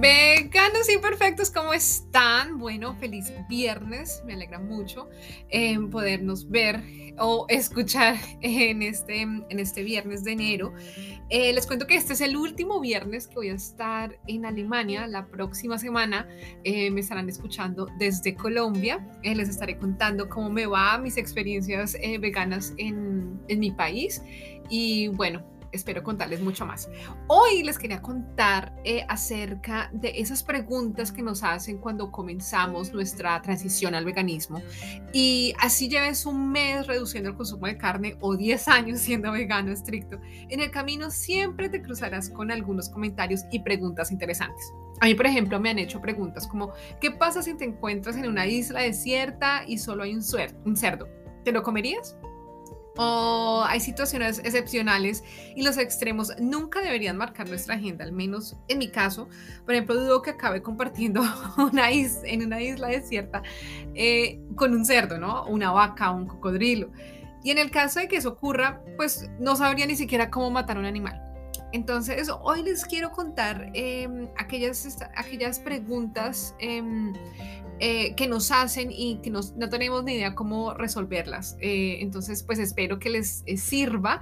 Veganos imperfectos, ¿cómo están? Bueno, feliz viernes. Me alegra mucho eh, podernos ver o escuchar en este, en este viernes de enero. Eh, les cuento que este es el último viernes que voy a estar en Alemania. La próxima semana eh, me estarán escuchando desde Colombia. les estaré contando cómo me va mis experiencias veganas en, en mi país. Y bueno, espero contarles mucho más. Hoy les quería contar eh, acerca de esas preguntas que nos hacen cuando comenzamos nuestra transición al veganismo y así lleves un mes reduciendo el consumo de carne o 10 años siendo vegano estricto. En el camino siempre te cruzarás con algunos comentarios y preguntas interesantes. A mí, por ejemplo, me han hecho preguntas como, ¿qué pasa si te encuentras en una isla desierta y solo hay un, un cerdo? ¿Te lo comerías? Hay situaciones excepcionales y los extremos nunca deberían marcar nuestra agenda, al menos en mi caso. Por ejemplo, dudo que acabe compartiendo una en una isla desierta eh, con un cerdo, ¿no? Una vaca, un cocodrilo. Y en el caso de que eso ocurra, pues no sabría ni siquiera cómo matar a un animal. Entonces, hoy les quiero contar em, aquellas, aquellas preguntas em, eh, que nos hacen y que no tenemos ni idea cómo resolverlas. Eh, entonces, pues espero que les eh, sirva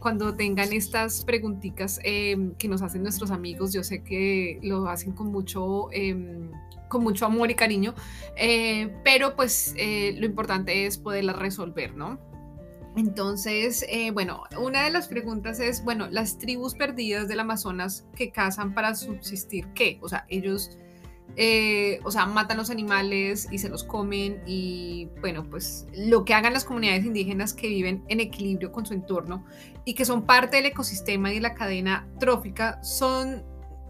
cuando tengan estas preguntitas em, que nos hacen nuestros amigos. Yo sé que lo hacen con mucho con mucho amor y cariño, pero pues lo importante es poderlas resolver, ¿no? Entonces, eh, bueno, una de las preguntas es, bueno, las tribus perdidas del Amazonas que cazan para subsistir, ¿qué? O sea, ellos, eh, o sea, matan los animales y se los comen y, bueno, pues lo que hagan las comunidades indígenas que viven en equilibrio con su entorno y que son parte del ecosistema y de la cadena trófica son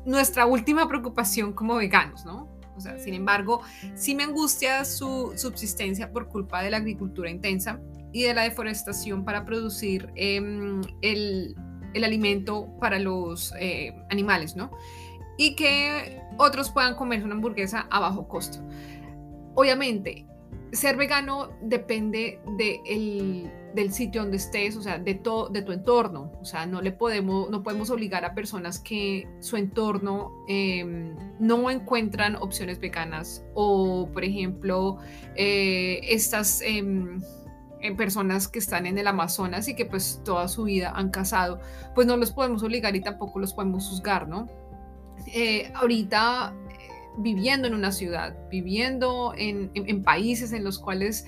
nuestra última preocupación como veganos, ¿no? O sea, sin embargo, sí me angustia su subsistencia por culpa de la agricultura intensa y de la deforestación para producir em, el, alimento para los eh, animales, ¿no? Y que otros puedan comerse una hamburguesa a bajo costo. Obviamente, ser vegano depende del sitio donde estés, o sea, de, to, de tu entorno. O sea, no le podemos, no podemos obligar a personas que su entorno em, no encuentran opciones veganas o, por ejemplo, eh, estas em, en personas que están en el Amazonas y que pues toda su vida han cazado, pues no los podemos obligar y tampoco los podemos juzgar, ¿no? Eh, ahorita eh, viviendo en una ciudad, viviendo en, en países en los cuales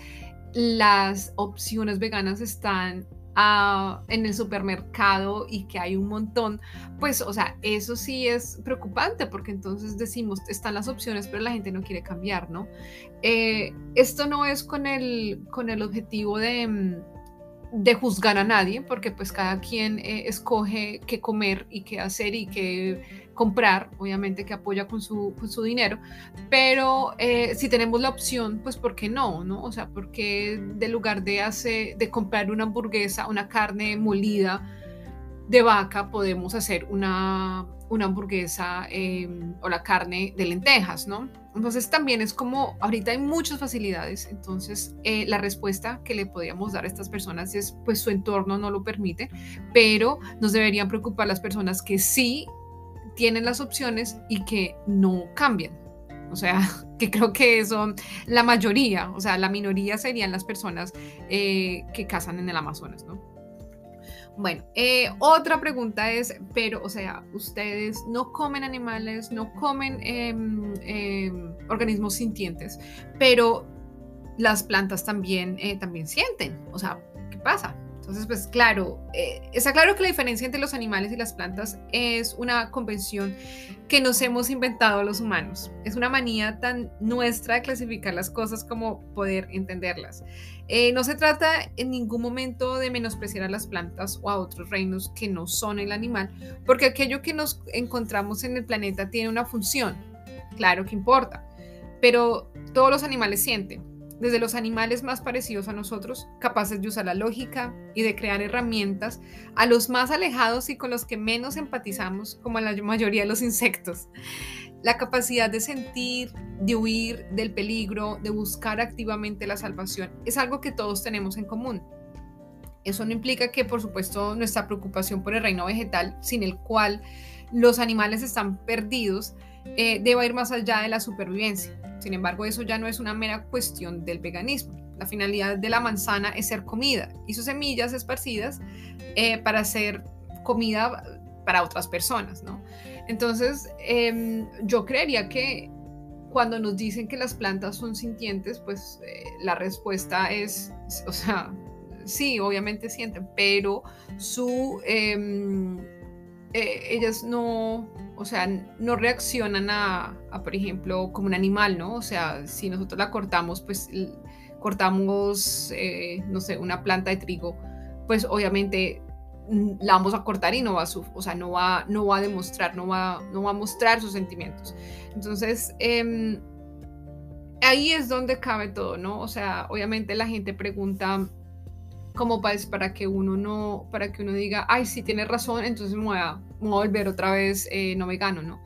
las opciones veganas están en el supermercado y que hay un montón, pues, o sea, eso sí es preocupante porque entonces decimos, están las opciones, pero la gente no quiere cambiar, ¿no? Eh, esto no es con el, con el objetivo de, mm, de juzgar a nadie, porque pues cada quien eh, escoge qué comer y qué hacer y qué comprar, obviamente que apoya con su, con su dinero, pero eh, si tenemos la opción, pues ¿por qué no? no? O sea, porque de lugar de, hacer, de comprar una hamburguesa, una carne molida de vaca, podemos hacer una, una hamburguesa em, o la carne de lentejas, ¿no? Entonces también es como, ahorita hay muchas facilidades, entonces eh, la respuesta que le podríamos dar a estas personas es, pues su entorno no lo permite, pero nos deberían preocupar las personas que sí tienen las opciones y que no cambian. O sea, que creo que son la mayoría, o sea, la minoría serían las personas eh, que cazan en el Amazonas, ¿no? Bueno, eh, otra pregunta es, pero, o sea, ustedes no comen animales, no comen em, em, organismos sintientes, pero las plantas también, eh, también sienten. O sea, ¿qué pasa? Entonces, pues claro, eh, está claro que la diferencia entre los animales y las plantas es una convención que nos hemos inventado los humanos. Es una manía tan nuestra de clasificar las cosas como poder entenderlas. Eh, no se trata en ningún momento de menospreciar a las plantas o a otros reinos que no son el animal, porque aquello que nos encontramos en el planeta tiene una función, claro que importa, pero todos los animales sienten desde los animales más parecidos a nosotros, capaces de usar la lógica y de crear herramientas, a los más alejados y con los que menos empatizamos, como la mayoría de los insectos. La capacidad de sentir, de huir del peligro, de buscar activamente la salvación, es algo que todos tenemos en común. Eso no implica que, por supuesto, nuestra preocupación por el reino vegetal, sin el cual los animales están perdidos, eh, deba ir más allá de la supervivencia. Sin embargo, eso ya no es una mera cuestión del veganismo. La finalidad de la manzana es ser comida y sus semillas esparcidas eh, para hacer comida para otras personas, ¿no? Entonces, em, yo creería que cuando nos dicen que las plantas son sintientes, pues eh, la respuesta es, o sea, sí, obviamente sienten, pero su, em, eh, ellas no, o sea, no reaccionan a, por ejemplo, como un animal, ¿no? O sea, si nosotros la cortamos, pues cortamos, eh, no sé, una planta de trigo, pues obviamente la vamos a cortar y no va a, o sea, no va, no va a demostrar, no va, no va a mostrar sus sentimientos. Entonces, em, ahí es donde cabe todo, ¿no? O sea, obviamente la gente pregunta como para, para que uno no, para que uno diga, ay, sí tiene razón, entonces me voy volver otra vez eh, no vegano, ¿no?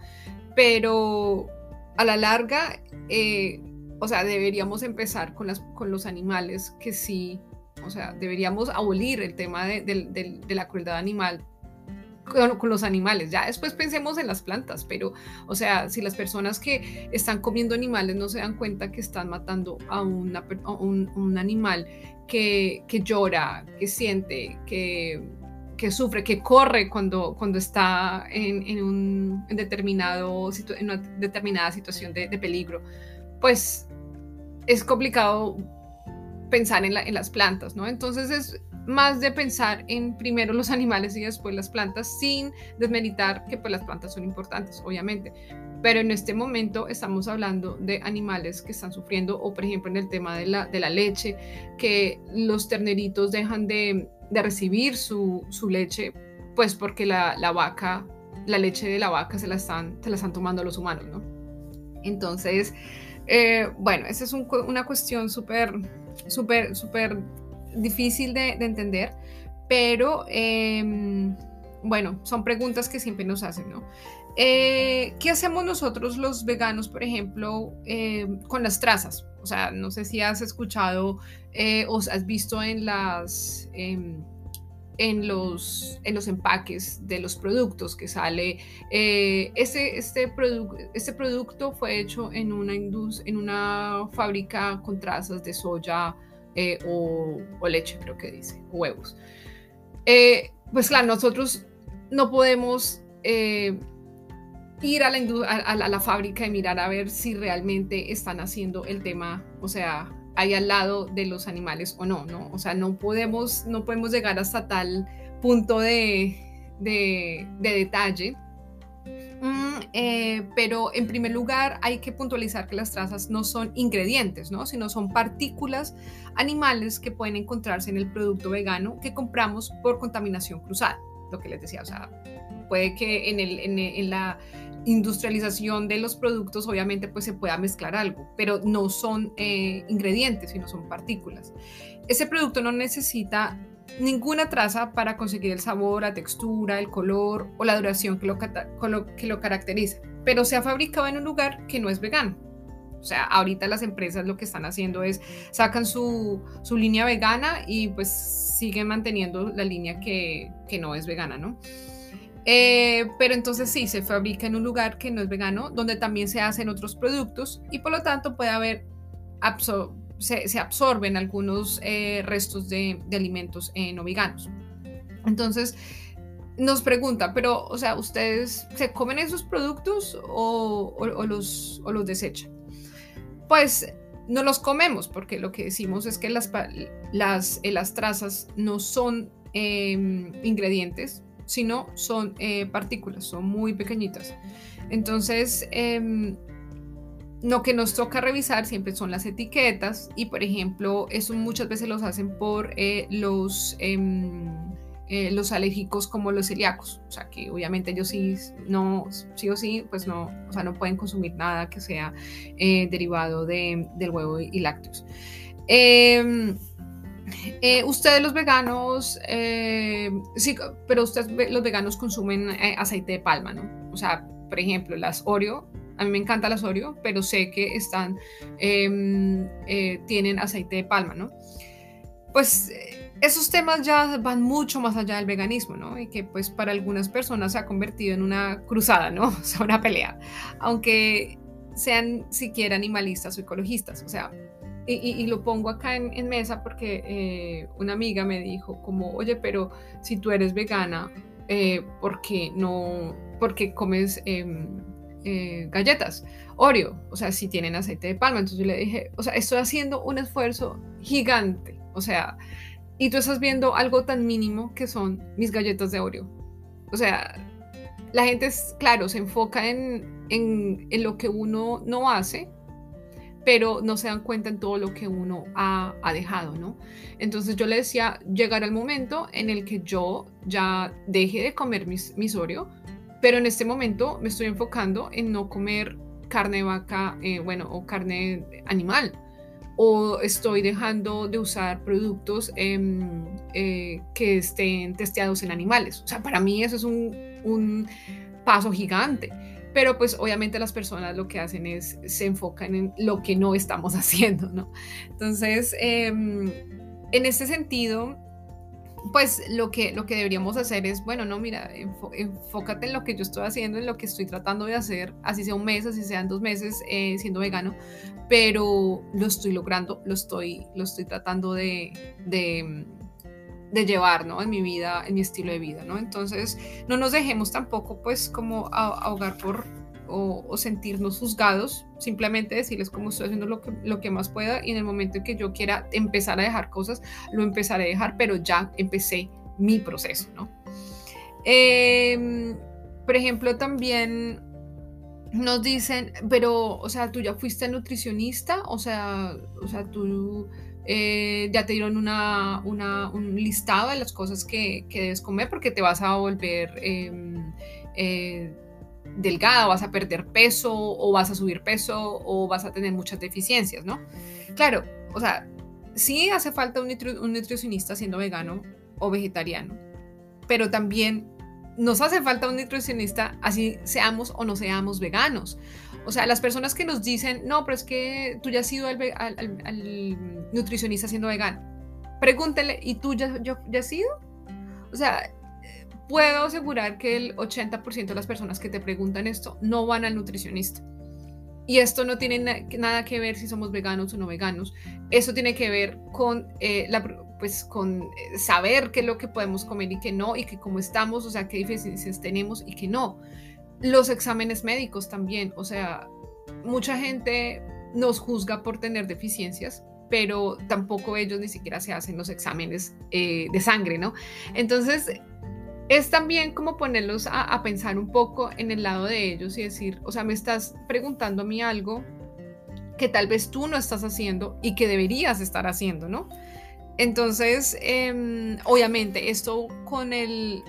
Pero a la larga, eh, o sea, deberíamos empezar con, las, con los animales que sí, o sea, deberíamos abolir el tema de, la crueldad animal con, los animales. Ya después pensemos en las plantas, pero, o sea, si las personas que están comiendo animales no se dan cuenta que están matando a, un, animal que, llora, que siente, que, que, sufre, que corre cuando, cuando está en, en un determinado, en una determinada situación de, peligro, pues es complicado pensar en, en, las plantas, ¿no? Entonces es más de pensar en primero los animales y después las plantas, sin desmeritar que pues las plantas son importantes, obviamente. Pero en este momento estamos hablando de animales que están sufriendo, o por ejemplo en el tema de la, de la leche, que los terneritos dejan de, de recibir su, su, leche, pues porque la, la, vaca, la leche de la vaca se la están, se la están tomando los humanos, ¿no? Entonces, eh, bueno, esa es una cuestión súper, súper, súper difícil de, entender, pero em, bueno, son preguntas que siempre nos hacen, ¿no? Eh, ¿Qué hacemos nosotros los veganos, por ejemplo, em, con las trazas? O sea, no sé si has escuchado eh, o has visto en las... Em, en los, en los empaques de los productos que sale. Eh, este, este, este producto fue hecho en una, en una fábrica con trazas de soya eh, o, leche, creo que dice, huevos. Eh, pues claro, nosotros no podemos eh, ir a la, a, la, fábrica y mirar a ver si realmente están haciendo el tema, o sea, ahí al lado de los animales o no, ¿no? O sea, no podemos, no podemos llegar hasta tal punto de, de, de detalle Mm, eh, pero en primer lugar hay que puntualizar que las trazas no son ingredientes, ¿no? sino son partículas animales que pueden encontrarse en el producto vegano que compramos por contaminación cruzada, lo que les decía, o sea, puede que en, el, en, la industrialización de los productos obviamente pues se pueda mezclar algo, pero no son eh, ingredientes, sino son partículas. Ese producto no necesita ninguna traza para conseguir el sabor, la textura, el color o la duración que lo, caracteriza, pero se ha fabricado en un lugar que no es vegano. O sea, ahorita las empresas lo que están haciendo es sacan su, línea vegana y pues siguen manteniendo la línea que no es vegana, ¿no? Eh, pero entonces sí, se fabrica en un lugar que no es vegano, donde también se hacen otros productos y por lo tanto puede haber se, absorben algunos eh, restos de, alimentos eh, no veganos. Entonces, nos pregunta, pero, o sea, ¿ustedes se comen esos productos o, los, o los desechan? Pues no los comemos porque lo que decimos es que las, las, eh, las trazas no son em, ingredientes, sino son partículas, son muy pequeñitas. Entonces, em, lo que nos toca revisar siempre son las etiquetas y por ejemplo eso muchas veces los hacen por eh, los, em, eh, los alérgicos como los celíacos, o sea que obviamente ellos sí, no, sí o sí, pues no, o sea, no pueden consumir nada que sea eh, derivado de, del huevo y, lácteos. Em, ustedes los veganos, sí, pero ustedes los veganos consumen aceite de palma, ¿no? O sea, por ejemplo, las Oreo a mí me encanta las Oreo, pero sé que están, em, eh, tienen aceite de palma, ¿no? Pues eh, esos temas ya van mucho más allá del veganismo, ¿no? Y que pues para algunas personas se ha convertido en una cruzada, ¿no? O sea, una pelea, aunque sean siquiera animalistas o ecologistas, o sea, y, lo pongo acá en, mesa porque eh, una amiga me dijo como, oye, pero si tú eres vegana, eh, ¿por qué no, porque comes em, eh, galletas? Oreo, o sea, si tienen aceite de palma. Entonces yo le dije, o sea, estoy haciendo un esfuerzo gigante, o sea, y tú estás viendo algo tan mínimo que son mis galletas de Oreo. O sea, la gente, es, claro, se enfoca en, en, en, lo que uno no hace, pero no se dan cuenta en todo lo que uno ha, dejado, ¿no? Entonces yo le decía, llegará el momento en el que yo ya deje de comer mis, mis pero en este momento me estoy enfocando en no comer carne de vaca, eh, bueno, o carne animal o estoy dejando de usar productos em, eh, que estén testeados en animales. O sea, para mí eso es un, paso gigante. Pero pues obviamente las personas lo que hacen es se enfocan en lo que no estamos haciendo, ¿no? Entonces, em, en este sentido, pues lo que, lo que deberíamos hacer es, bueno, no, mira, enfócate en lo que yo estoy haciendo, en lo que estoy tratando de hacer, así sea un mes, así sean dos meses eh, siendo vegano, pero lo estoy logrando, lo estoy, lo estoy tratando de, de, de llevar, ¿no? En mi vida, en mi estilo de vida, ¿no? Entonces, no nos dejemos tampoco, pues, como ahogar por o, sentirnos juzgados, simplemente decirles cómo estoy haciendo lo que, lo que más pueda y en el momento en que yo quiera empezar a dejar cosas, lo empezaré a dejar, pero ya empecé mi proceso, ¿no? Em, por ejemplo, también nos dicen, pero, o sea, tú ya fuiste nutricionista, o sea, o sea, tú eh, ya te dieron una, una, un listado de las cosas que, que, debes comer porque te vas a volver... Em, eh, delgada, vas a perder peso o vas a subir peso o vas a tener muchas deficiencias, ¿no? Claro, o sea, sí hace falta un, nutricionista siendo vegano o vegetariano, pero también nos hace falta un nutricionista así seamos o no seamos veganos. O sea, las personas que nos dicen, no, pero es que tú ya has sido al, nutricionista siendo vegano, pregúntele, ¿y tú ya, ya has sido? O sea, puedo asegurar que el 80% de las personas que te preguntan esto no van al nutricionista. Y esto no tiene nada que ver si somos veganos o no veganos. Eso tiene que ver con, eh, la, pues, con eh, saber qué es lo que podemos comer y qué no, y que cómo estamos, o sea, qué deficiencias tenemos y qué no. Los exámenes médicos también, o sea, mucha gente nos juzga por tener deficiencias, pero tampoco ellos ni siquiera se hacen los exámenes eh, de sangre, ¿no? Entonces, es también como ponerlos a, pensar un poco en el lado de ellos y decir, o sea, me estás preguntando a mí algo que tal vez tú no estás haciendo y que deberías estar haciendo, ¿no? Entonces, em, obviamente, esto con el,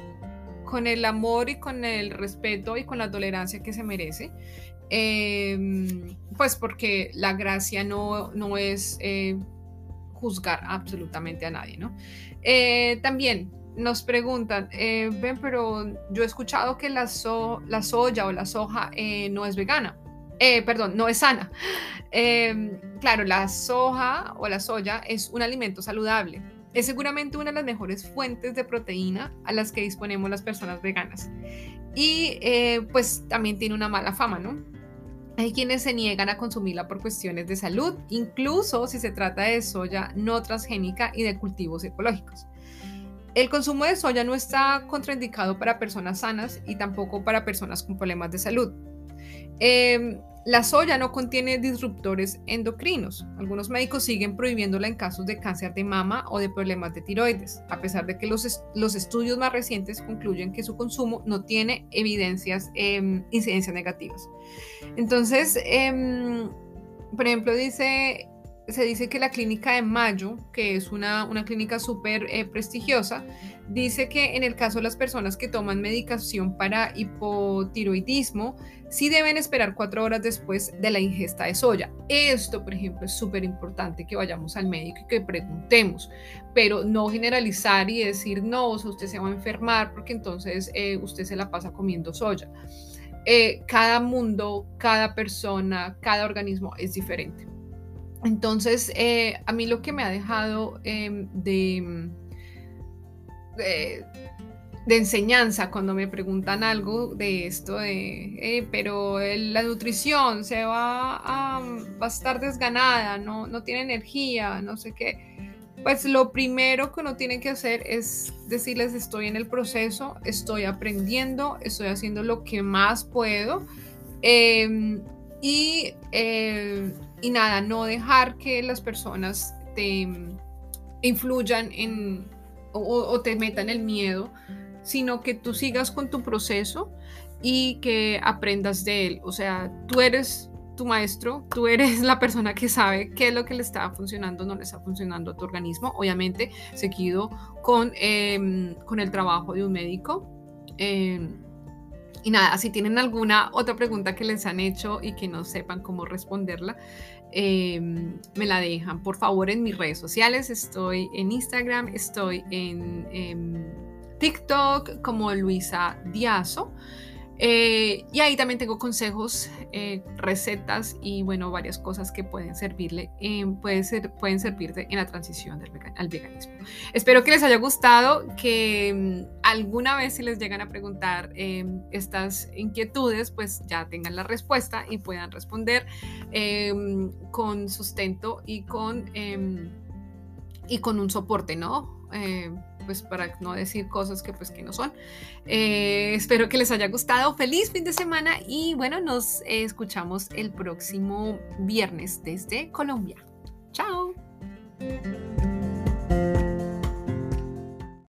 con el amor y con el respeto y con la tolerancia que se merece, em, pues porque la gracia no, no es eh, juzgar absolutamente a nadie, ¿no? Eh, también nos preguntan, eh, ven, pero yo he escuchado que la, la soya o la soja no es vegana. Perdón, no es sana. Em, claro, la soja o la soya es un alimento saludable. Es seguramente una de las mejores fuentes de proteína a las que disponemos las personas veganas. Y pues también tiene una mala fama, ¿no? Hay quienes se niegan a consumirla por cuestiones de salud, incluso si se trata de soya no transgénica y de cultivos ecológicos. El consumo de soya no está contraindicado para personas sanas y tampoco para personas con problemas de salud. Em, la soya no contiene disruptores endocrinos. Algunos médicos siguen prohibiéndola en casos de cáncer de mama o de problemas de tiroides, a pesar de que los, los estudios más recientes concluyen que su consumo no tiene evidencias, eh, incidencias negativas. Entonces, em, por ejemplo, dice se dice que la clínica de Mayo, que es una, una clínica súper eh, prestigiosa, dice que en el caso de las personas que toman medicación para hipotiroidismo, sí deben esperar cuatro horas después de la ingesta de soya. Esto, por ejemplo, es súper importante que vayamos al médico y que preguntemos, pero no generalizar y decir, no, usted se va a enfermar porque entonces eh, usted se la pasa comiendo soya. Eh, cada mundo, cada persona, cada organismo es diferente. Entonces, eh, a mí lo que me ha dejado em, de, de, enseñanza cuando me preguntan algo de esto de, eh, pero la nutrición se va a, va a estar desganada, no, no tiene energía, no sé qué. Pues lo primero que uno tiene que hacer es decirles estoy en el proceso, estoy aprendiendo, estoy haciendo lo que más puedo. Em, y, eh, y nada, no dejar que las personas te influyan en o, te metan el miedo, sino que tú sigas con tu proceso y que aprendas de él. O sea, tú eres tu maestro, tú eres la persona que sabe qué es lo que le está funcionando, no le está funcionando a tu organismo, obviamente seguido con, em, con el trabajo de un médico. Em, y nada, si tienen alguna otra pregunta que les han hecho y que no sepan cómo responderla, Em, me la dejan por favor en mis redes sociales. Estoy en Instagram, estoy en, en TikTok como Luisa Diazo. Eh, y ahí también tengo consejos, eh, recetas y bueno, varias cosas que pueden servirle, eh, ser, pueden servirte en la transición del al veganismo. Espero que les haya gustado, que mm, alguna vez si les llegan a preguntar em, estas inquietudes, pues ya tengan la respuesta y puedan responder em, con sustento y con, em, y con un soporte, ¿no? Pues para no decir cosas que pues que no son. Eh, espero que les haya gustado. Feliz fin de semana y bueno, nos escuchamos el próximo viernes desde Colombia. Chao.